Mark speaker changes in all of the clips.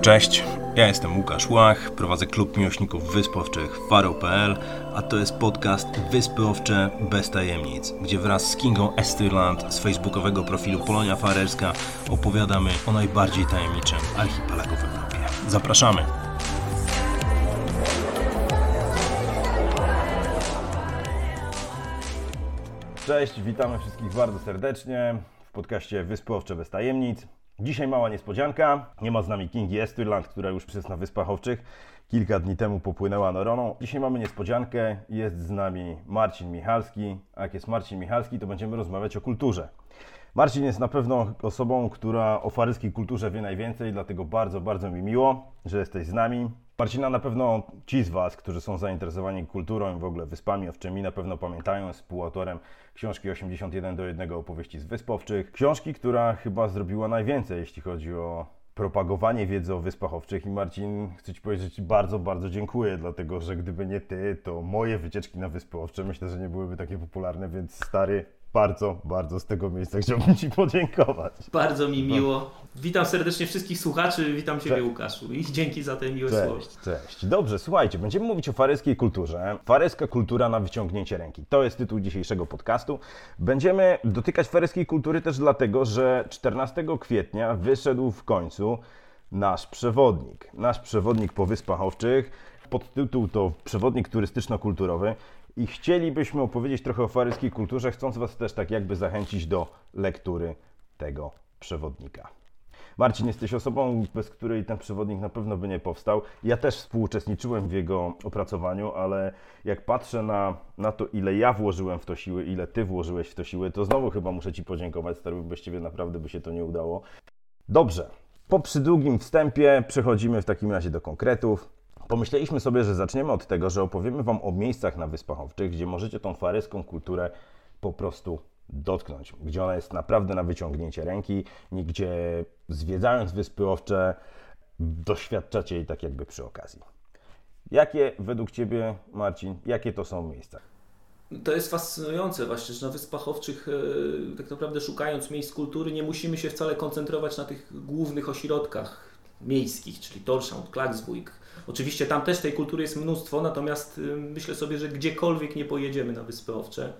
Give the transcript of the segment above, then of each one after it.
Speaker 1: Cześć, ja jestem Łukasz Łach, prowadzę klub miłośników wysp owczych Faro.pl, a to jest podcast Wyspy Owcze bez tajemnic, gdzie wraz z Kingą Estyrland z facebookowego profilu Polonia Farerska opowiadamy o najbardziej tajemniczym archipelagu w Europie. Zapraszamy! Cześć, witamy wszystkich bardzo serdecznie w podcaście Wyspy Owcze bez tajemnic. Dzisiaj mała niespodzianka. Nie ma z nami Kingi Estyrland, która już jest na Wyspach Owczych. Kilka dni temu popłynęła Noroną. Dzisiaj mamy niespodziankę. Jest z nami Marcin Michalski. A jak jest Marcin Michalski, to będziemy rozmawiać o kulturze. Marcin jest na pewno osobą, która o faryskiej kulturze wie najwięcej, dlatego bardzo, bardzo mi miło, że jesteś z nami. Marcina na pewno ci z Was, którzy są zainteresowani kulturą i w ogóle wyspami owczymi, na pewno pamiętają, jest współautorem książki 81 do 1 opowieści z Wyspowczych. Książki, która chyba zrobiła najwięcej, jeśli chodzi o propagowanie wiedzy o Wyspach Owczych i Marcin, chcę Ci powiedzieć, bardzo, bardzo dziękuję, dlatego że gdyby nie Ty, to moje wycieczki na Wyspy Owcze myślę, że nie byłyby takie popularne, więc stary, bardzo, bardzo z tego miejsca chciałbym Ci podziękować.
Speaker 2: Bardzo mi miło. Witam serdecznie wszystkich słuchaczy, witam Ciebie Łukaszu i dzięki za te miłe słowa.
Speaker 1: Cześć, cześć. Dobrze, słuchajcie, będziemy mówić o faryjskiej kulturze. Faryjska kultura na wyciągnięcie ręki. To jest tytuł dzisiejszego podcastu. Będziemy dotykać faryjskiej kultury też dlatego, że 14 kwietnia wyszedł w końcu nasz przewodnik. Nasz przewodnik po Wyspach Owczych. Podtytuł to Przewodnik turystyczno-kulturowy i chcielibyśmy opowiedzieć trochę o faryjskiej kulturze, chcąc Was też tak jakby zachęcić do lektury tego przewodnika. Marcin, jesteś osobą, bez której ten przewodnik na pewno by nie powstał. Ja też współuczestniczyłem w jego opracowaniu, ale jak patrzę na, na to, ile ja włożyłem w to siły, ile Ty włożyłeś w to siły, to znowu chyba muszę Ci podziękować, stary, bez Ciebie naprawdę by się to nie udało. Dobrze, po przydługim wstępie przechodzimy w takim razie do konkretów. Pomyśleliśmy sobie, że zaczniemy od tego, że opowiemy Wam o miejscach na Wyspach Owczych, gdzie możecie tą faryską kulturę po prostu dotknąć, gdzie ona jest naprawdę na wyciągnięcie ręki, gdzie zwiedzając Wyspy Owcze doświadczacie jej tak jakby przy okazji. Jakie według Ciebie, Marcin, jakie to są miejsca?
Speaker 2: To jest fascynujące właśnie, że na Wyspach Owczych e, tak naprawdę szukając miejsc kultury nie musimy się wcale koncentrować na tych głównych ośrodkach miejskich, czyli Torschaut, Klagsburg. Oczywiście tam też tej kultury jest mnóstwo, natomiast e, myślę sobie, że gdziekolwiek nie pojedziemy na Wyspy Owcze,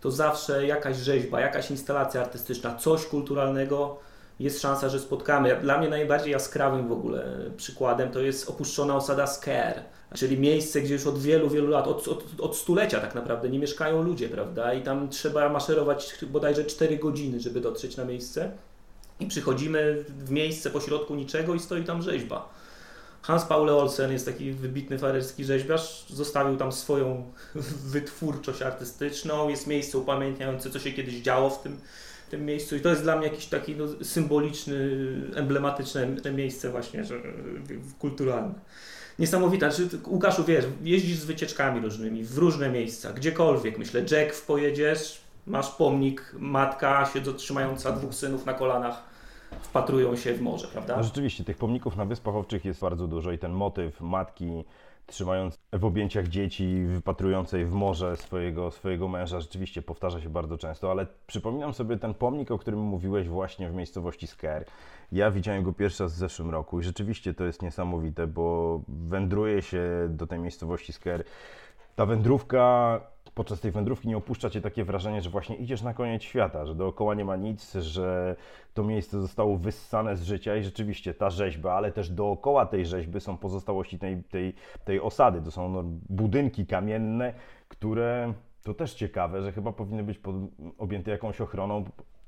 Speaker 2: to zawsze jakaś rzeźba, jakaś instalacja artystyczna, coś kulturalnego jest szansa, że spotkamy. Dla mnie najbardziej jaskrawym w ogóle przykładem to jest opuszczona osada Sker, czyli miejsce, gdzie już od wielu, wielu lat, od, od, od stulecia tak naprawdę nie mieszkają ludzie, prawda? I tam trzeba maszerować bodajże 4 godziny, żeby dotrzeć na miejsce. I przychodzimy w miejsce pośrodku niczego i stoi tam rzeźba. Hans Paul Olsen jest taki wybitny farerski rzeźbiarz, zostawił tam swoją wytwórczość artystyczną, jest miejsce upamiętniające, co się kiedyś działo w tym, w tym miejscu i to jest dla mnie jakiś taki no, symboliczny, emblematyczne miejsce właśnie że, kulturalne. Niesamowite. Znaczy, Łukaszu, wiesz, jeździsz z wycieczkami różnymi, w różne miejsca, gdziekolwiek, myślę, Jack pojedziesz, masz pomnik, matka siedząc, trzymająca dwóch synów na kolanach, wpatrują się w morze, prawda?
Speaker 1: No rzeczywiście, tych pomników na Wyspach Owczych jest bardzo dużo i ten motyw matki trzymając w objęciach dzieci, wypatrującej w morze swojego, swojego męża, rzeczywiście powtarza się bardzo często, ale przypominam sobie ten pomnik, o którym mówiłeś właśnie w miejscowości Sker. Ja widziałem go pierwszy raz w zeszłym roku i rzeczywiście to jest niesamowite, bo wędruje się do tej miejscowości Sker. Ta wędrówka podczas tej wędrówki nie opuszcza cię takie wrażenie, że właśnie idziesz na koniec świata, że dookoła nie ma nic, że to miejsce zostało wyssane z życia i rzeczywiście ta rzeźba, ale też dookoła tej rzeźby są pozostałości tej, tej, tej osady. To są no, budynki kamienne, które to też ciekawe, że chyba powinny być pod, objęte jakąś ochroną,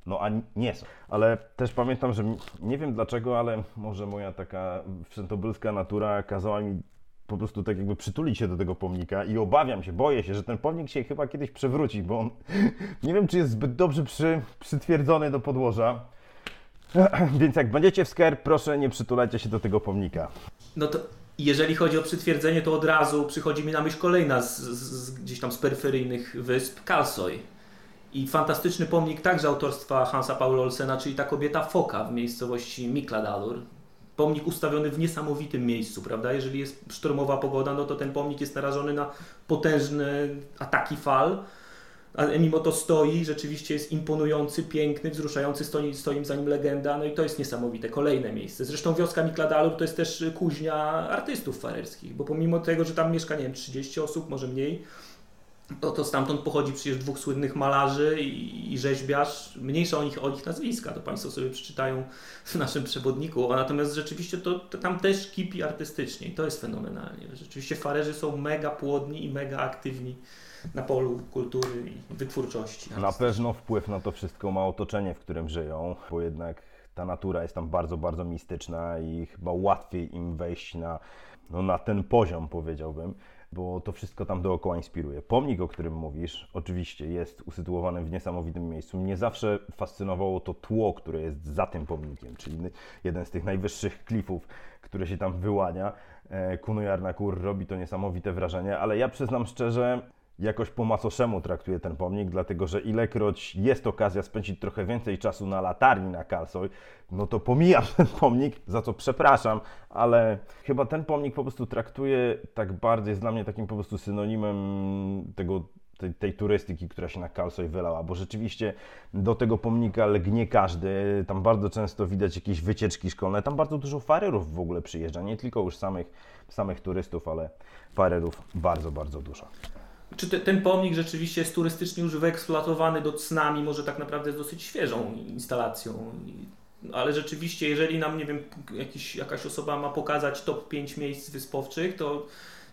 Speaker 1: no a nie są. Ale też pamiętam, że nie wiem dlaczego, ale może moja taka wszętobylska natura kazała mi po prostu tak jakby przytulić się do tego pomnika i obawiam się, boję się, że ten pomnik się chyba kiedyś przewróci, bo on nie wiem, czy jest zbyt dobrze przy, przytwierdzony do podłoża. Więc jak będziecie w Sker, proszę nie przytulajcie się do tego pomnika.
Speaker 2: No to jeżeli chodzi o przytwierdzenie, to od razu przychodzi mi na myśl kolejna z, z, gdzieś tam z peryferyjnych wysp, Kalsoj. I fantastyczny pomnik także autorstwa Hansa Paula Olsena, czyli ta kobieta foka w miejscowości Mikladalur pomnik ustawiony w niesamowitym miejscu, prawda? Jeżeli jest sztormowa pogoda, no to ten pomnik jest narażony na potężne ataki fal. ale mimo to stoi, rzeczywiście jest imponujący, piękny, wzruszający, stoi, stoi za nim legenda, no i to jest niesamowite. Kolejne miejsce. Zresztą wioska Mikladalur to jest też kuźnia artystów farerskich, bo pomimo tego, że tam mieszka, nie wiem, 30 osób, może mniej, to, to stamtąd pochodzi przecież dwóch słynnych malarzy i, rzeźbiarz. Mniejsza o nich, o nich nazwiska, to Państwo sobie przeczytają w naszym przewodniku. Natomiast rzeczywiście to, to tam też kipi artystycznie i to jest fenomenalnie. Rzeczywiście farerzy są mega płodni i mega aktywni na polu kultury i wytwórczości.
Speaker 1: Na pewno wpływ na to wszystko ma otoczenie, w którym żyją, bo jednak ta natura jest tam bardzo, bardzo mistyczna i chyba łatwiej im wejść na, no, na ten poziom, powiedziałbym bo to wszystko tam dookoła inspiruje. Pomnik, o którym mówisz, oczywiście jest usytuowany w niesamowitym miejscu. Mnie zawsze fascynowało to tło, które jest za tym pomnikiem, czyli jeden z tych najwyższych klifów, które się tam wyłania. E, Kunujarnakur robi to niesamowite wrażenie, ale ja przyznam szczerze, jakoś po macoszemu traktuję ten pomnik, dlatego że ilekroć jest okazja spędzić trochę więcej czasu na latarni na Kalsoj, no to pomijam ten pomnik, za co przepraszam, ale chyba ten pomnik po prostu traktuje tak bardziej, jest dla mnie takim po prostu synonimem tego tej, tej, turystyki, która się na Kalsoj wylała, bo rzeczywiście do tego pomnika lgnie każdy, tam bardzo często widać jakieś wycieczki szkolne, tam bardzo dużo farerów w ogóle przyjeżdża, nie tylko już samych, samych turystów, ale farerów bardzo, bardzo dużo.
Speaker 2: Czy te, ten pomnik rzeczywiście jest turystycznie już wyeksploatowany do cnami, może tak naprawdę jest dosyć świeżą instalacją. Ale rzeczywiście, jeżeli nam, nie wiem, jakiś, jakaś osoba ma pokazać top 5 miejsc wyspowczych, to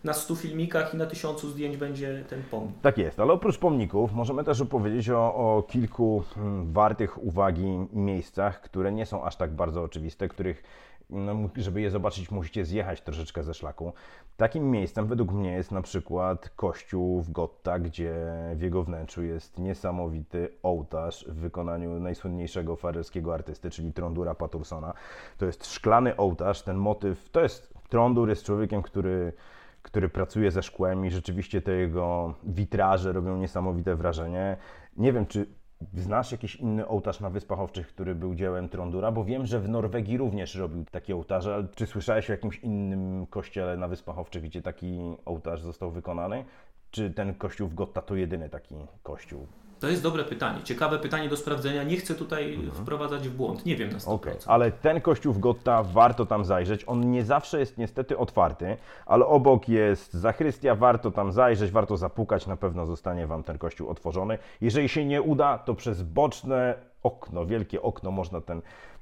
Speaker 2: na 100 filmikach i na 1000 zdjęć będzie ten pomnik.
Speaker 1: Tak jest, ale oprócz pomników możemy też opowiedzieć o, o kilku hmm, wartych uwagi miejscach, które nie są aż tak bardzo oczywiste, których no, żeby je zobaczyć, musicie zjechać troszeczkę ze szlaku. Takim miejscem według mnie jest na przykład kościół w Gotta, gdzie w jego wnętrzu jest niesamowity ołtarz w wykonaniu najsłynniejszego farerskiego artysty, czyli Trondura Patursona. To jest szklany ołtarz, ten motyw, to jest, Trondur jest człowiekiem, który który pracuje ze szkłem i rzeczywiście te jego witraże robią niesamowite wrażenie. Nie wiem, czy Znasz jakiś inny ołtarz na Wyspach Owczych, który był dziełem Trondura? Bo wiem, że w Norwegii również robił takie ołtarze, ale czy słyszałeś o jakimś innym kościele na Wyspach Owczych, gdzie taki ołtarz został wykonany? Czy ten kościół w Gotta to jedyny taki kościół?
Speaker 2: To jest dobre pytanie. Ciekawe pytanie do sprawdzenia. Nie chcę tutaj mhm. wprowadzać w błąd. Nie wiem na 100%. Okay.
Speaker 1: Ale ten kościół w Gotta warto tam zajrzeć. On nie zawsze jest niestety otwarty, ale obok jest zachrystia, warto tam zajrzeć, warto zapukać. Na pewno zostanie Wam ten kościół otworzony. Jeżeli się nie uda, to przez boczne okno, wielkie okno można ten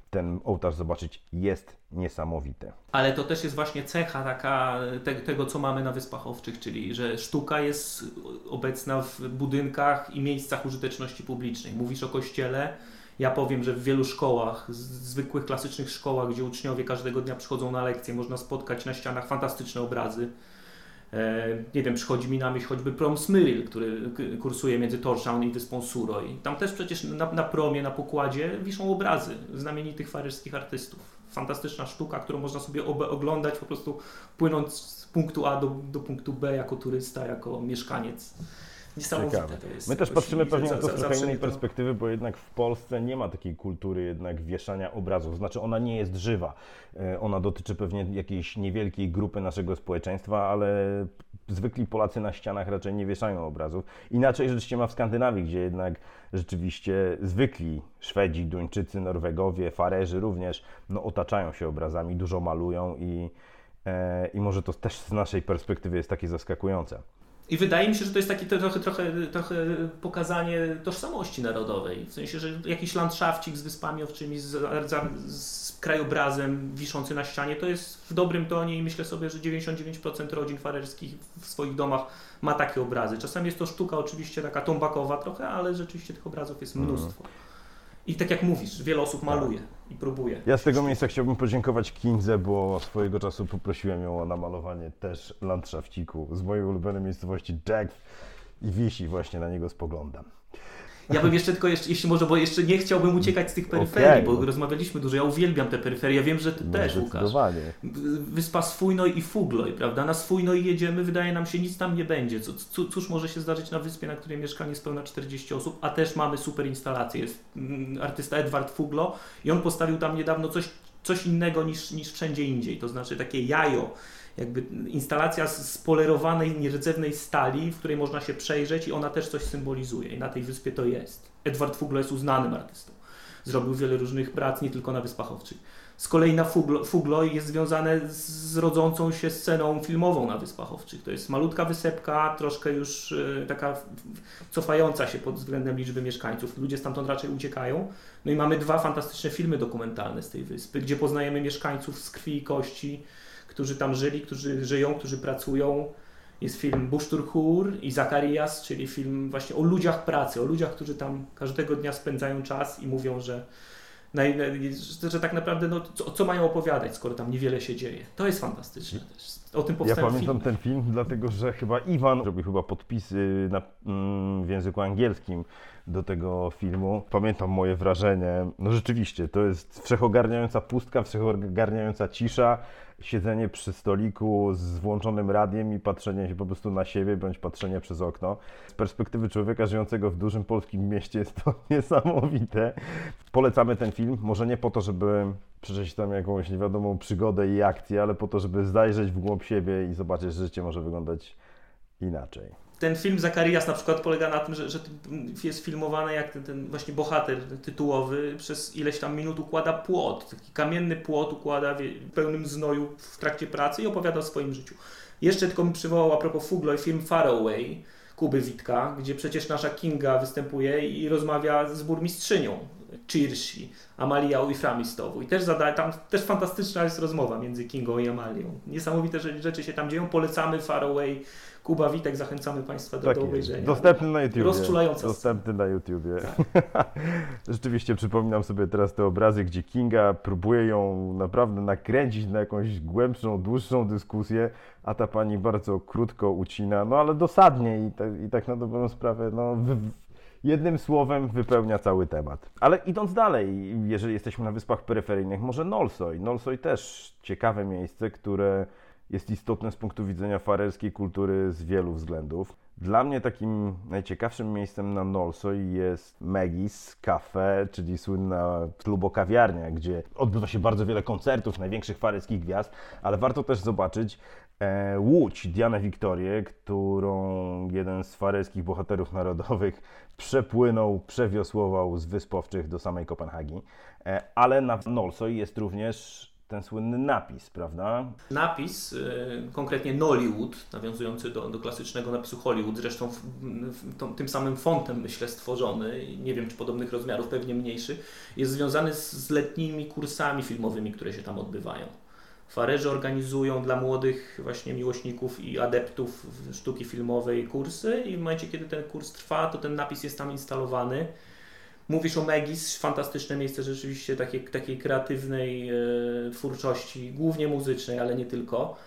Speaker 1: ten ołtarz zobaczyć jest niesamowity.
Speaker 2: Ale to też jest właśnie cecha taka te, tego, co mamy na Wyspach Owczych, czyli że sztuka jest obecna w budynkach i miejscach użyteczności publicznej. Mówisz o kościele, ja powiem, że w wielu szkołach, zwykłych klasycznych szkołach, gdzie uczniowie każdego dnia przychodzą na lekcje, można spotkać na ścianach fantastyczne obrazy E, nie wiem, przychodzi mi na myśl choćby prom Smyril, który kursuje między Torshavn i wyspą Suroj. Tam też przecież na, na promie, na pokładzie wiszą obrazy znamienitych faryżskich artystów. Fantastyczna sztuka, którą można sobie oglądać po prostu płynąc punktu A do, do punktu B jako turysta, jako mieszkaniec Niesamowite Ciekawe. to jest.
Speaker 1: My też patrzymy pewnie na to z trochę innej perspektywy, bo jednak w Polsce nie ma takiej kultury jednak wieszania obrazów. Znaczy ona nie jest żywa. E, ona dotyczy pewnie jakiejś niewielkiej grupy naszego społeczeństwa, ale zwykli Polacy na ścianach raczej nie wieszają obrazów. Inaczej rzeczywiście ma w Skandynawii, gdzie jednak rzeczywiście zwykli Szwedzi, Duńczycy, Norwegowie, Farerzy również no, otaczają się obrazami, dużo malują i, i może to też z naszej perspektywy jest takie zaskakujące.
Speaker 2: I wydaje mi się, że to jest takie trochę, trochę, trochę pokazanie tożsamości narodowej. W sensie, że jakiś landszafcik z wyspami owczymi, z, z, krajobrazem wiszący na ścianie, to jest w dobrym tonie i myślę sobie, że 99% rodzin farerskich w swoich domach ma takie obrazy. Czasami jest to sztuka oczywiście taka tombakowa trochę, ale rzeczywiście tych obrazów jest mhm. mnóstwo. Mm. I tak jak mówisz, wiele osób maluje i próbuje.
Speaker 1: Ja z tego miejsca chciałbym podziękować Kindze, bo swojego czasu poprosiłem ją o namalowanie też landszafciku z mojej ulubionej miejscowości Jack i wisi właśnie na niego spoglądam.
Speaker 2: Ja bym jeszcze tylko, jeszcze, jeśli może, bo jeszcze nie chciałbym uciekać z tych peryferii, okay. bo rozmawialiśmy dużo, ja uwielbiam te peryferie, ja wiem, że ty no, też, Łukasz. Wyspa Swójnoj i Fugloj, prawda? Na Swójnoj jedziemy, wydaje nam się, nic tam nie będzie. Co, cóż może się zdarzyć na wyspie, na której mieszka niespełna 40 osób, a też mamy super instalację. Jest mm, artysta Edward Fuglo i on postawił tam niedawno coś coś innego niż, niż wszędzie indziej. To znaczy takie jajo, jakby instalacja z polerowanej, nierdzewnej stali, w której można się przejrzeć i ona też coś symbolizuje. I na tej wyspie to jest. Edward Fuglo jest uznanym artystą. Zrobił wiele różnych prac, nie tylko na Wyspach Owczych. Z kolei na Fuglo, Fuglo jest związane z rodzącą się sceną filmową na Wyspach Owczych. To jest malutka wysepka, troszkę już y, taka cofająca się pod względem liczby mieszkańców. Ludzie stamtąd raczej uciekają. No i mamy dwa fantastyczne filmy dokumentalne z tej wyspy, gdzie poznajemy mieszkańców z krwi i kości, którzy tam żyli, którzy żyją, którzy pracują. Jest film Buszturchur i Zakarias, czyli film właśnie o ludziach pracy, o ludziach, którzy tam każdego dnia spędzają czas i mówią, że, że, tak naprawdę no, co, co, mają opowiadać, skoro tam niewiele się dzieje. To jest fantastyczne też. O tym
Speaker 1: Ja pamiętam film. ten film, dlatego że chyba Iwan robił chyba podpisy na, mm, w języku angielskim do tego filmu. Pamiętam moje wrażenie. No rzeczywiście, to jest wszechogarniająca pustka, wszechogarniająca cisza siedzenie przy stoliku z włączonym radiem i patrzenie się po prostu na siebie, bądź patrzenie przez okno. Z perspektywy człowieka żyjącego w dużym polskim mieście jest to niesamowite. Polecamy ten film, może nie po to, żeby przeżyć tam jakąś niewiadomą przygodę i akcję, ale po to, żeby zajrzeć w głąb siebie i zobaczyć, że życie może wyglądać inaczej
Speaker 2: ten film Zakarias na przykład polega na tym, że, że jest filmowany jak ten, ten, właśnie bohater tytułowy przez ileś tam minut układa płot, taki kamienny płot układa w pełnym znoju w trakcie pracy i opowiada o swoim życiu. Jeszcze tylko mi przywołał a propos Fuglo film Far Away Kuby Witka, gdzie przecież nasza Kinga występuje i rozmawia z burmistrzynią Chirsi, Amalią i Framistowu. I też zada, tam też fantastyczna jest rozmowa między Kingą i Amalią. Niesamowite rzeczy się tam dzieją. Polecamy Far Away Kuba Witek, zachęcamy Państwa do, tak do obejrzenia.
Speaker 1: Dostępny na YouTube. Rozczulająca. Dostępny na YouTubie. Tak. Rzeczywiście przypominam sobie teraz te obrazy, gdzie Kinga próbuje ją naprawdę nakręcić na jakąś głębszą, dłuższą dyskusję, a ta pani bardzo krótko ucina, no ale dosadnie i, te, i tak na dobrą sprawę, no jednym słowem wypełnia cały temat. Ale idąc dalej, jeżeli jesteśmy na wyspach peryferyjnych, może Nolsoj. Nolsoj też ciekawe miejsce, które jest istotne z punktu widzenia farerskiej kultury z wielu względów. Dla mnie takim najciekawszym miejscem na Nolsoj jest Megis Cafe, czyli słynna klubokawiarnia, gdzie odbywa się bardzo wiele koncertów największych farerskich gwiazd, ale warto też zobaczyć Łódź Dianę Wiktorię, którą jeden z farerskich bohaterów narodowych przepłynął, przewiosłował z Wyspowczych do samej Kopenhagi. E, ale na Nolsoj jest również ten słynny napis, prawda?
Speaker 2: Napis, y, konkretnie Nollywood, nawiązujący do, do klasycznego napisu Hollywood, zresztą w, w, tym samym fontem, myślę, stworzony, nie wiem czy podobnych rozmiarów, pewnie mniejszy, jest związany z letnimi kursami filmowymi, które się tam odbywają. Farerzy organizują dla młodych właśnie miłośników i adeptów sztuki filmowej kursy i w momencie, kiedy ten kurs trwa, to ten napis jest tam instalowany Mówisz o Megis, fantastyczne miejsce rzeczywiście takiej, takiej kreatywnej e, twórczości, głównie muzycznej, ale nie tylko.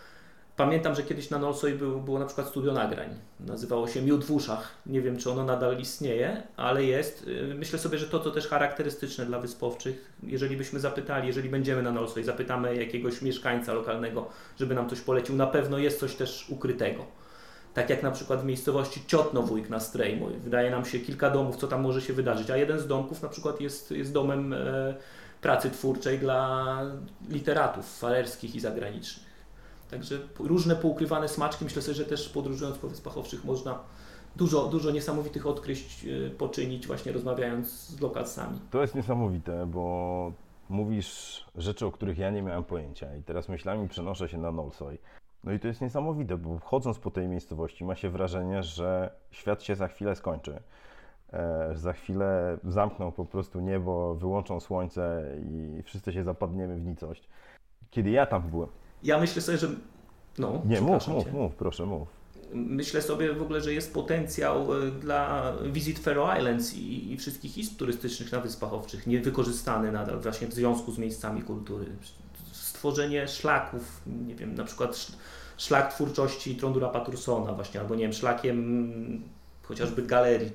Speaker 2: Pamiętam, że kiedyś na Nolsoj był, było na przykład studio nagrań. Nazywało się Miód w uszach. Nie wiem, czy ono nadal istnieje, ale jest. E, myślę sobie, że to, co też charakterystyczne dla Wyspowczych, jeżeli byśmy zapytali, jeżeli będziemy na Nolsoj, zapytamy jakiegoś mieszkańca lokalnego, żeby nam coś polecił, na pewno jest coś też ukrytego tak jak na przykład w miejscowości Ciotnowójk na Strejmu. Wydaje nam się kilka domów, co tam może się wydarzyć, a jeden z domków na przykład jest, jest domem e, pracy twórczej dla literatów farerskich i zagranicznych. Także różne poukrywane smaczki, myślę sobie, że też podróżując po Wyspach Owczych można dużo, dużo niesamowitych odkryć e, poczynić właśnie rozmawiając z lokalsami.
Speaker 1: To jest niesamowite, bo mówisz rzeczy, o których ja nie miałem pojęcia i teraz myślami przenoszę się na Nolsoj. No i to jest niesamowite, bo chodząc po tej miejscowości ma się wrażenie, że świat się za chwilę skończy. E, za chwilę zamkną po prostu niebo, wyłączą słońce i wszyscy się zapadniemy w nicość. Kiedy ja tam byłem.
Speaker 2: Ja myślę sobie, że. No,
Speaker 1: nie, mów, mów, mów, proszę, mów.
Speaker 2: Myślę sobie w ogóle, że jest potencjał e, dla Visit Faroe Islands i, i wszystkich izb turystycznych na Wyspach Owczych, niewykorzystany nadal właśnie w związku z miejscami kultury stworzenie szlaków, nie wiem, na przykład szlak twórczości Trondura Patursona właśnie, albo nie wiem, szlakiem chociażby galerii,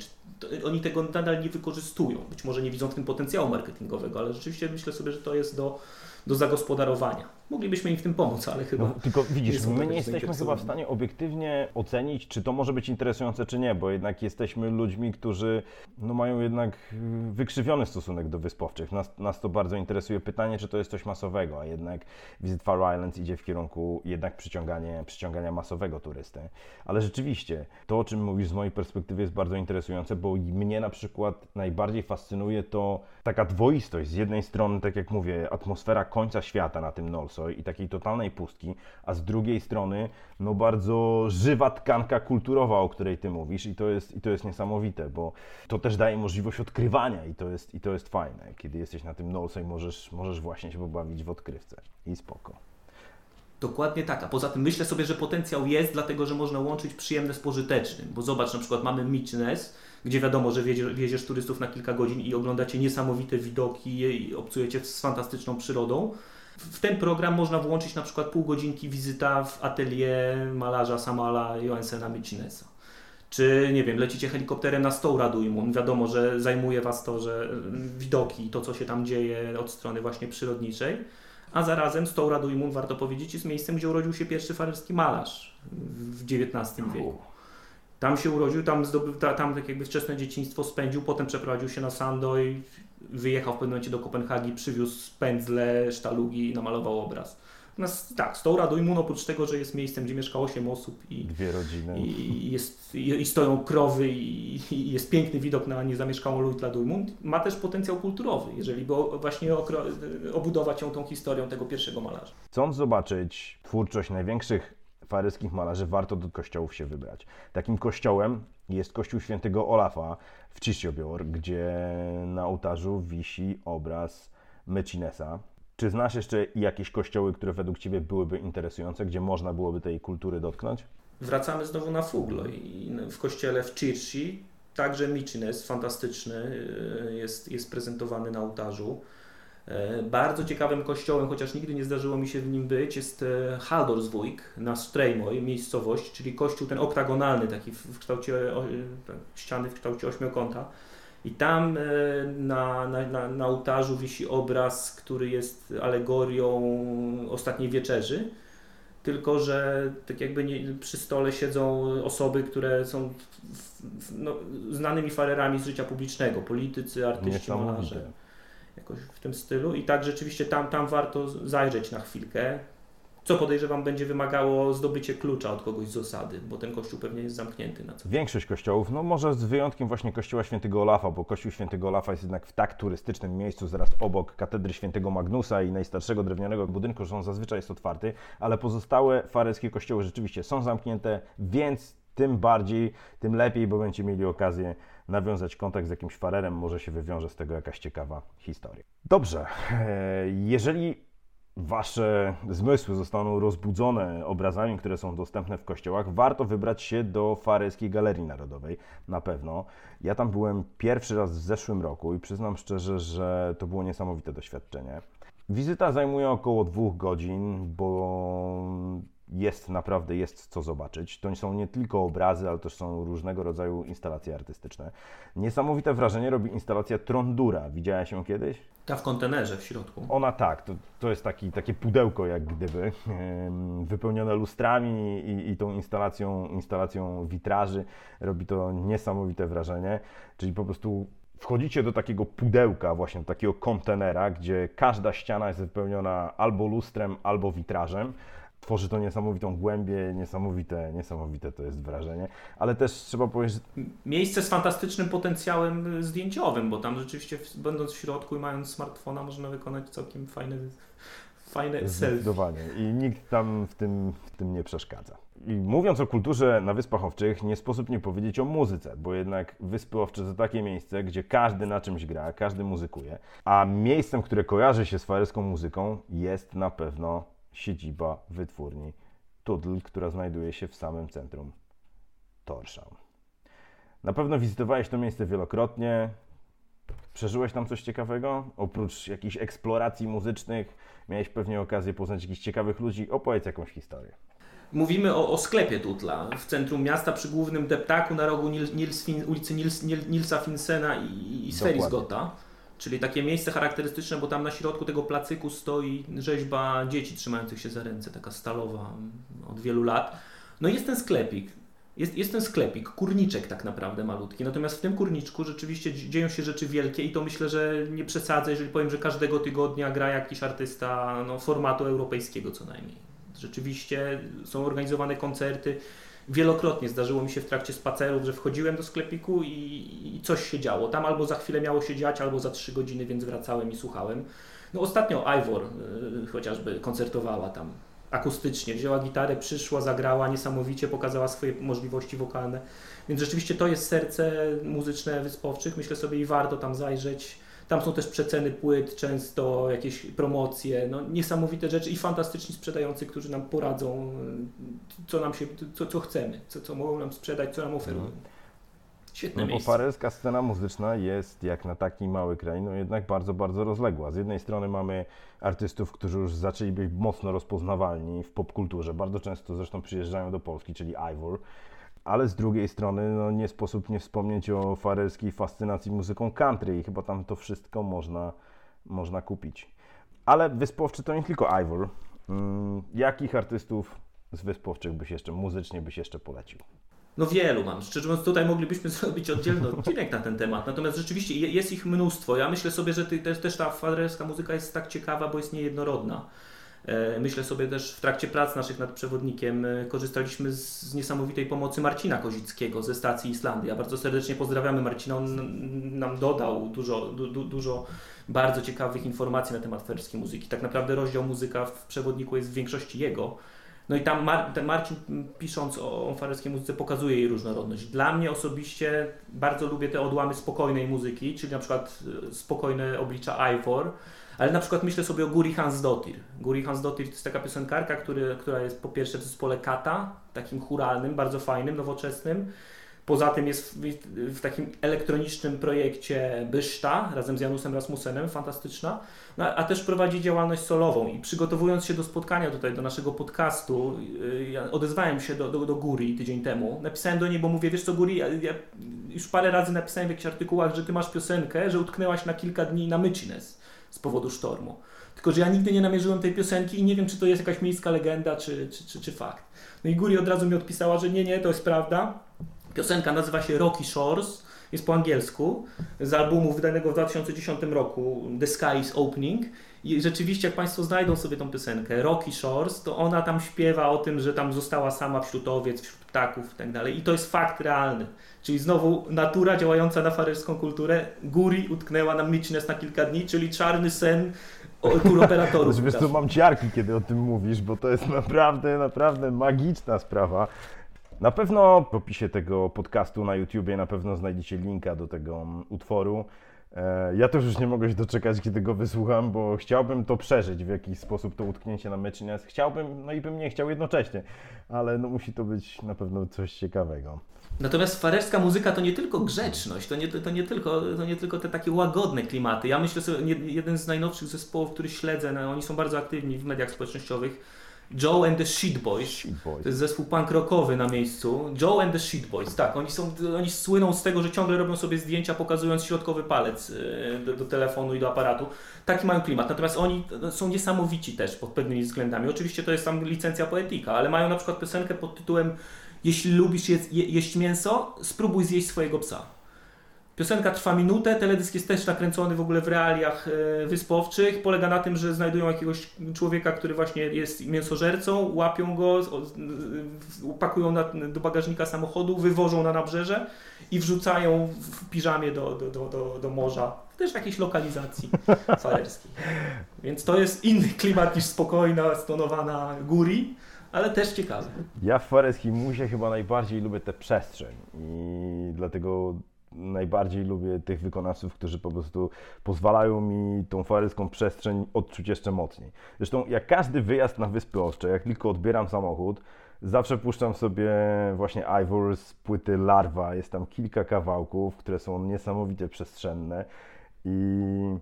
Speaker 2: oni tego nadal nie wykorzystują. Być może nie widzą w tym potencjału marketingowego, ale rzeczywiście myślę sobie, że to jest do, do zagospodarowania. Moglibyśmy im w tym pomóc, ale chyba. No,
Speaker 1: tylko widzisz, my nie jesteśmy chyba w stanie obiektywnie ocenić, czy to może być interesujące, czy nie, bo jednak jesteśmy ludźmi, którzy no, mają jednak wykrzywiony stosunek do wyspowczych. Nas, nas to bardzo interesuje. Pytanie, czy to jest coś masowego, a jednak Visit Far Islands idzie w kierunku jednak przyciągania, przyciągania masowego turysty. Ale rzeczywiście, to o czym mówisz z mojej perspektywy jest bardzo interesujące, bo mnie na przykład najbardziej fascynuje to taka dwoistość. Z jednej strony, tak jak mówię, atmosfera końca świata na tym Nolsoj, i takiej totalnej pustki, a z drugiej strony no bardzo żywa tkanka kulturowa, o której Ty mówisz i to jest, i to jest niesamowite, bo to też daje możliwość odkrywania i to jest, i to jest fajne, kiedy jesteś na tym Nolsoj możesz, możesz właśnie się pobawić w odkrywce. I spoko.
Speaker 2: Dokładnie tak, a poza tym myślę sobie, że potencjał jest, dlatego że można łączyć przyjemne z pożytecznym, bo zobacz, na przykład mamy Mitchness, gdzie wiadomo, że wieziesz, wieziesz turystów na kilka godzin i oglądacie niesamowite widoki i obcujecie z fantastyczną przyrodą, w ten program można włączyć na przykład pół godzinki wizyta w atelier malarza Samala Johansena Mycinesa. Czy, nie wiem, lecicie helikopterem na Stoura Duimun, wiadomo, że zajmuje Was to, że mm, widoki, to co się tam dzieje od strony właśnie przyrodniczej, a zarazem Stoura Duimun, warto powiedzieć, jest miejscem, gdzie urodził się pierwszy farerski malarz w XIX wieku. Tam się urodził, tam, zdobył, tam tak jakby wczesne dzieciństwo spędził, potem przeprowadził się na Sandoy, wyjechał w pewnym momencie do Kopenhagi, przywiózł pędzle, sztalugi i namalował obraz. Natomiast tak, Stoura Duimun oprócz tego, że jest miejscem, gdzie mieszka 8 osób i,
Speaker 1: Dwie rodziny.
Speaker 2: i, jest, i, i stoją krowy i, i, jest piękny widok na niezamieszkałą Luitla Duimun, ma też potencjał kulturowy, jeżeli by właśnie obudować ją tą historią tego pierwszego malarza.
Speaker 1: Chcąc zobaczyć twórczość największych faryskich malarzy, warto do kościołów się wybrać. Takim kościołem jest kościół świętego Olafa w Cisziobior, gdzie na ołtarzu wisi obraz Mecinesa. Czy znasz jeszcze jakieś kościoły, które według Ciebie byłyby interesujące, gdzie można byłoby tej kultury dotknąć?
Speaker 2: Wracamy znowu na Fuglo i w kościele w Circi także Micines, fantastyczny, y, jest, jest prezentowany na ołtarzu. E, bardzo ciekawym kościołem, chociaż nigdy nie zdarzyło mi się w nim być, jest e, Haldorswijk na Strejmoj, miejscowość, czyli kościół ten oktagonalny, taki w kształcie, tak, ściany w kształcie ośmiokąta. I tam e, na, na, na, na ołtarzu wisi obraz, który jest alegorią ostatniej wieczerzy. Tylko że tak jakby nie, przy stole siedzą osoby, które są no, znanymi farerami z życia publicznego, politycy, artyści, malarze jakoś w tym stylu. I tak rzeczywiście tam, tam warto zajrzeć na chwilkę. Co podejrzewam będzie wymagało zdobycie klucza od kogoś z osady, bo ten kościół pewnie jest zamknięty na co.
Speaker 1: Większość kościołów, no może z wyjątkiem właśnie kościoła świętego Olafa, bo kościół świętego Olafa jest jednak w tak turystycznym miejscu, zaraz obok katedry świętego Magnusa i najstarszego drewnianego budynku, że on zazwyczaj jest otwarty, ale pozostałe fareskie kościoły rzeczywiście są zamknięte, więc tym bardziej, tym lepiej, bo będziecie mieli okazję nawiązać kontakt z jakimś farerem, może się wywiąże z tego jakaś ciekawa historia. Dobrze, e, jeżeli Wasze zmysły zostaną rozbudzone obrazami, które są dostępne w kościołach, warto wybrać się do Faryjskiej Galerii Narodowej, na pewno. Ja tam byłem pierwszy raz w zeszłym roku i przyznam szczerze, że to było niesamowite doświadczenie. Wizyta zajmuje około dwóch godzin, bo jest naprawdę jest co zobaczyć. To są nie tylko obrazy, ale też są różnego rodzaju instalacje artystyczne. Niesamowite wrażenie robi instalacja Trondura. Widziałeś ją kiedyś?
Speaker 2: Ta w kontenerze w środku.
Speaker 1: Ona tak, to, to jest taki, takie pudełko jak gdyby, wypełnione lustrami i, i tą instalacją, instalacją witraży. Robi to niesamowite wrażenie, czyli po prostu wchodzicie do takiego pudełka, właśnie do takiego kontenera, gdzie każda ściana jest wypełniona albo lustrem, albo witrażem tworzy to niesamowitą głębię, niesamowite, niesamowite to jest wrażenie, ale też trzeba powiedzieć...
Speaker 2: Miejsce z fantastycznym potencjałem zdjęciowym, bo tam rzeczywiście będąc w środku i mając smartfona można wykonać całkiem fajne, fajne
Speaker 1: Zdecydowanie. I nikt tam w tym, w tym nie przeszkadza. I mówiąc o kulturze na Wyspach Owczych, nie sposób nie powiedzieć o muzyce, bo jednak Wyspy Owcze to takie miejsce, gdzie każdy na czymś gra, każdy muzykuje, a miejscem, które kojarzy się z faryską muzyką jest na pewno siedziba wytwórni Tudl, która znajduje się w samym centrum Torshavn. Na pewno wizytowałeś to miejsce wielokrotnie. Przeżyłeś tam coś ciekawego? Oprócz jakichś eksploracji muzycznych, miałeś pewnie okazję poznać jakichś ciekawych ludzi. Opowiedz jakąś historię.
Speaker 2: Mówimy o, o, sklepie Tutla w centrum miasta przy głównym deptaku na rogu Nils, Nils, ulicy Nils, Nilsa Finsena i, i Sferisgota. Czyli takie miejsce charakterystyczne, bo tam na środku tego placyku stoi rzeźba dzieci trzymających się za ręce, taka stalowa od wielu lat. No jest ten sklepik. Jest, jest ten sklepik, kurniczek tak naprawdę malutki. Natomiast w tym kurniczku rzeczywiście dzieją się rzeczy wielkie i to myślę, że nie przesadzę, jeżeli powiem, że każdego tygodnia gra jakiś artysta no, formatu europejskiego co najmniej. Rzeczywiście są organizowane koncerty. Wielokrotnie zdarzyło mi się w trakcie spacerów, że wchodziłem do sklepiku i, i coś się działo. Tam albo za chwilę miało się dziać, albo za trzy godziny, więc wracałem i słuchałem. No ostatnio Ivor y, chociażby koncertowała tam akustycznie, wzięła gitarę, przyszła, zagrała niesamowicie, pokazała swoje możliwości wokalne. Więc rzeczywiście to jest serce muzyczne Wyspowczych. Myślę sobie i warto tam zajrzeć. Tam są też przeceny płyt, często jakieś promocje, no, niesamowite rzeczy i fantastyczni sprzedający, którzy nam poradzą, co nam się, co, co chcemy, co, co mogą nam sprzedać, co nam oferują. Mhm. Świetne no, miejsce.
Speaker 1: Bo paryska scena muzyczna jest jak na taki mały kraj, no jednak bardzo, bardzo rozległa. Z jednej strony mamy artystów, którzy już zaczęli być mocno rozpoznawalni w popkulturze. Bardzo często zresztą przyjeżdżają do Polski, czyli Ivor. Ale z drugiej strony no, nie sposób nie wspomnieć o farelskiej fascynacji muzyką country i chyba tam to wszystko można, można kupić. Ale Wyspowczy to nie tylko Ivor. Hmm, jakich artystów z Wyspowczych byś jeszcze, muzycznie byś jeszcze polecił?
Speaker 2: No wielu mam. Szczerze mówiąc, tutaj moglibyśmy zrobić oddzielny odcinek na ten temat. Natomiast rzeczywiście jest ich mnóstwo. Ja myślę sobie, że ty, też ta farelska muzyka jest tak ciekawa, bo jest niejednorodna. E, myślę sobie też w trakcie prac naszych nad przewodnikiem e, korzystaliśmy z, niesamowitej pomocy Marcina Kozickiego ze stacji Islandia. Bardzo serdecznie pozdrawiamy Marcina. On nam dodał dużo, du, dużo bardzo ciekawych informacji na temat ferskiej muzyki. Tak naprawdę rozdział muzyka w przewodniku jest w większości jego. No i tam Mar ten Marcin pisząc o, o farelskiej muzyce pokazuje jej różnorodność. Dla mnie osobiście bardzo lubię te odłamy spokojnej muzyki, czyli na przykład e, spokojne oblicza Ivor, ale na przykład myślę sobie o Guri Hansdottir. Guri Hansdottir to jest taka piosenkarka, który, która jest po pierwsze w zespole Kata, takim churalnym, bardzo fajnym, nowoczesnym. Poza tym jest w, w takim elektronicznym projekcie Byszta razem z Janusem Rasmussenem, fantastyczna, no, a też prowadzi działalność solową i przygotowując się do spotkania tutaj, do naszego podcastu, y, ja odezwałem się do, do, do Guri tydzień temu, napisałem do niej, bo mówię, wiesz co Guri, ja, ja już parę razy napisałem w jakichś artykułach, że ty masz piosenkę, że utknęłaś na kilka dni na Mycines z powodu sztormu. Tylko, że ja nigdy nie namierzyłem tej piosenki i nie wiem, czy to jest jakaś miejska legenda, czy, czy, czy, czy fakt. No i Guri od razu mi odpisała, że nie, nie, to jest prawda. Piosenka nazywa się Rocky Shores, jest po angielsku, z albumu wydanego w 2010 roku The Sky is Opening. I rzeczywiście, jak Państwo znajdą sobie tą piosenkę, Rocky Shores, to ona tam śpiewa o tym, że tam została sama wśród owiec, wśród ptaków i tak dalej. I to jest fakt realny. Czyli znowu natura działająca na faryjską kulturę. Guri utknęła na Mitchnes na kilka dni, czyli czarny sen turoperatorów.
Speaker 1: Wiesz co, mam ciarki, kiedy o tym mówisz, bo to jest naprawdę, naprawdę magiczna sprawa. Na pewno w opisie tego podcastu na YouTubie na pewno znajdziecie linka do tego utworu. E, ja też już nie mogę się doczekać, kiedy go wysłucham, bo chciałbym to przeżyć w jakiś sposób, to utknięcie na Meczines. Chciałbym, no i bym nie chciał jednocześnie, ale no musi to być na pewno coś ciekawego.
Speaker 2: Natomiast farerska muzyka to nie tylko grzeczność, to nie, to nie, tylko, to nie tylko te takie łagodne klimaty. Ja myślę sobie, jeden z najnowszych zespołów, który śledzę, no, oni są bardzo aktywni w mediach społecznościowych, Joe and the Shit Boys. Shit Boys. To jest zespół punk rockowy na miejscu. Joe and the Shit Boys, tak. Oni, są, oni słyną z tego, że ciągle robią sobie zdjęcia pokazując środkowy palec e, do, do telefonu i do aparatu. Taki mają klimat. Natomiast oni są niesamowici też pod pewnymi względami. Oczywiście to jest tam licencja poetyka, ale mają na przykład piosenkę pod tytułem Jeśli lubisz je, jeść mięso, spróbuj zjeść swojego psa. Piosenka trwa minutę, teledysk jest też nakręcony w ogóle w realiach e, wyspowczych. Polega na tym, że znajdują jakiegoś człowieka, który właśnie jest mięsożercą, łapią go, pakują na, do bagażnika samochodu, wywożą na nabrzeże i wrzucają w piżamie do, do, do, do, do morza. Też w jakiejś lokalizacji falerskiej. Więc to jest inny klimat niż spokojna, stonowana góri ale też ciekawe.
Speaker 1: Ja w Fareskiej Muzie chyba najbardziej lubię tę przestrzeń i dlatego najbardziej lubię tych wykonawców, którzy po prostu pozwalają mi tą faryską przestrzeń odczuć jeszcze mocniej. Zresztą jak każdy wyjazd na Wyspy Ostrze, jak tylko odbieram samochód, zawsze puszczam sobie właśnie Ivor z płyty Larva. Jest tam kilka kawałków, które są niesamowicie przestrzenne i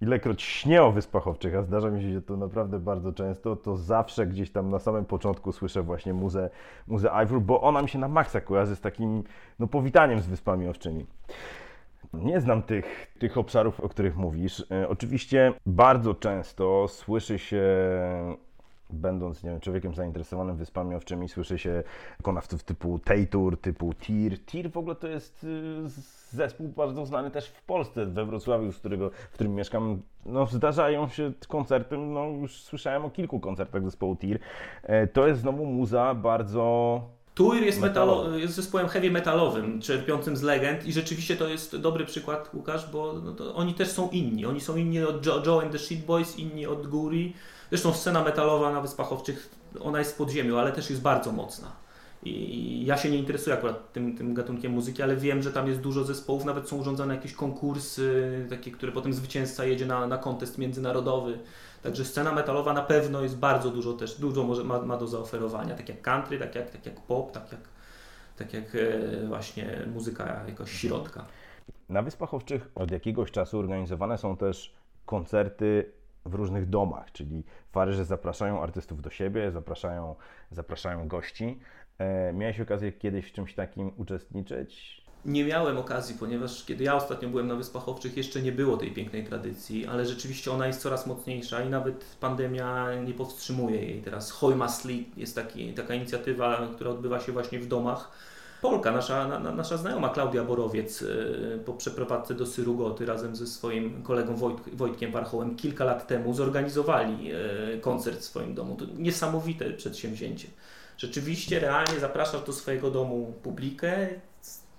Speaker 1: ilekroć śnię o Wyspach Owczych, a zdarza mi się to naprawdę bardzo często, to zawsze gdzieś tam na samym początku słyszę właśnie muzę, muzę Ivor, bo ona mi się na maksa kojarzy z takim no, powitaniem z Wyspami Owczymi. Nie znam tych, tych obszarów, o których mówisz. E, oczywiście bardzo często słyszy się będąc nie wiem, człowiekiem zainteresowanym wyspami owczymi, słyszy się wykonawców typu Tejtur, typu Tir. Tir w ogóle to jest y, zespół bardzo znany też w Polsce, we Wrocławiu, z którego, w którym mieszkam. No, zdarzają się koncerty, no już słyszałem o kilku koncertach zespołu Tir. E, to jest znowu muza bardzo
Speaker 2: Tuir jest, metalo, jest zespołem heavy metalowym, czerpiącym z legend i rzeczywiście to jest dobry przykład, Łukasz, bo no oni też są inni. Oni są inni od Joe, Joe and the Shit Boys, inni od Guri. Zresztą scena metalowa na Wyspach Owczych, ona jest w podziemiu, ale też jest bardzo mocna. I ja się nie interesuję akurat tym, tym gatunkiem muzyki, ale wiem, że tam jest dużo zespołów, nawet są urządzane jakieś konkursy, takie, które potem zwycięzca jedzie na, na kontest międzynarodowy. Także scena metalowa na pewno jest bardzo dużo też, dużo może, ma, ma do zaoferowania, tak jak country, tak jak, tak jak pop, tak jak, tak jak e, właśnie muzyka jakoś środka.
Speaker 1: Na Wyspach Owczych od jakiegoś czasu organizowane są też koncerty w różnych domach, czyli Faryże zapraszają artystów do siebie, zapraszają, zapraszają gości. E, miałeś okazję kiedyś w czymś takim uczestniczyć?
Speaker 2: Nie miałem okazji, ponieważ kiedy ja ostatnio byłem na Wyspach Owczych, jeszcze nie było tej pięknej tradycji, ale rzeczywiście ona jest coraz mocniejsza i nawet pandemia nie powstrzymuje jej. Teraz Hojmasli jest taki, taka inicjatywa, która odbywa się właśnie w domach. Polka, nasza, na, nasza znajoma Klaudia Borowiec e, po przeprowadzce do Syrugoty razem ze swoim kolegą Wojt, Wojtkiem Warchołem kilka lat temu zorganizowali e, koncert w swoim domu. To niesamowite przedsięwzięcie. Rzeczywiście, realnie zapraszasz do swojego domu publikę,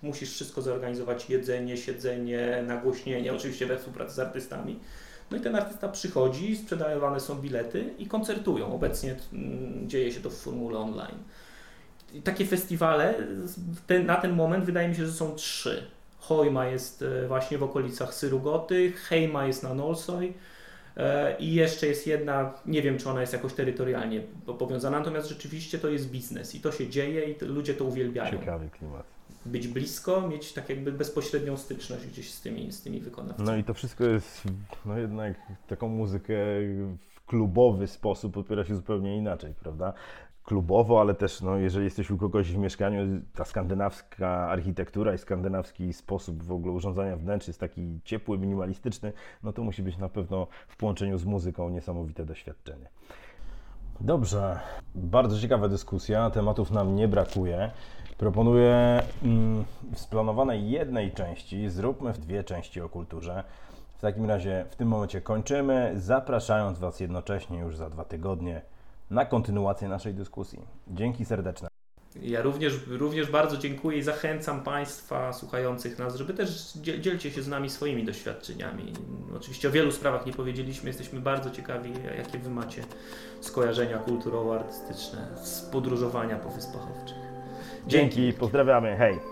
Speaker 2: musisz wszystko zorganizować, jedzenie, siedzenie, nagłośnienie, oczywiście we współpracy z artystami. No i ten artysta przychodzi, sprzedawane są bilety i koncertują. Obecnie mm, dzieje się to w formule online. Takie festiwale ten, na ten moment wydaje mi się, że są trzy. Hojma jest e, właśnie w okolicach Syrugoty, Hejma jest na Nolsoj e, i jeszcze jest jedna, nie wiem czy ona jest jakoś terytorialnie powiązana, natomiast rzeczywiście to jest biznes i to się dzieje i ludzie to uwielbiają.
Speaker 1: Ciekawy klimat
Speaker 2: być blisko, mieć tak jakby bezpośrednią styczność gdzieś z tymi, z tymi wykonawcami.
Speaker 1: No i to wszystko jest, no jednak taką muzykę w klubowy sposób odbiera się zupełnie inaczej, prawda? Klubowo, ale też no, jeżeli jesteś u kogoś w mieszkaniu, ta skandynawska architektura i skandynawski sposób w ogóle urządzania wnętrz jest taki ciepły, minimalistyczny, no to musi być na pewno w połączeniu z muzyką niesamowite doświadczenie. Dobrze, bardzo ciekawa dyskusja, tematów nam nie brakuje. Proponuję mm, w splanowanej jednej części zróbmy dwie części o kulturze. W takim razie w tym momencie kończymy, zapraszając Was jednocześnie już za dwa tygodnie na kontynuację naszej dyskusji. Dzięki serdeczne.
Speaker 2: Ja również, również bardzo dziękuję i zachęcam Państwa słuchających nas, żeby też dzielcie się z nami swoimi doświadczeniami. Oczywiście o wielu sprawach nie powiedzieliśmy, jesteśmy bardzo ciekawi, jakie Wy macie skojarzenia kulturowo-artystyczne z podróżowania po Wyspach Owczych.
Speaker 1: Dzięki, pozdrawiamy, hej!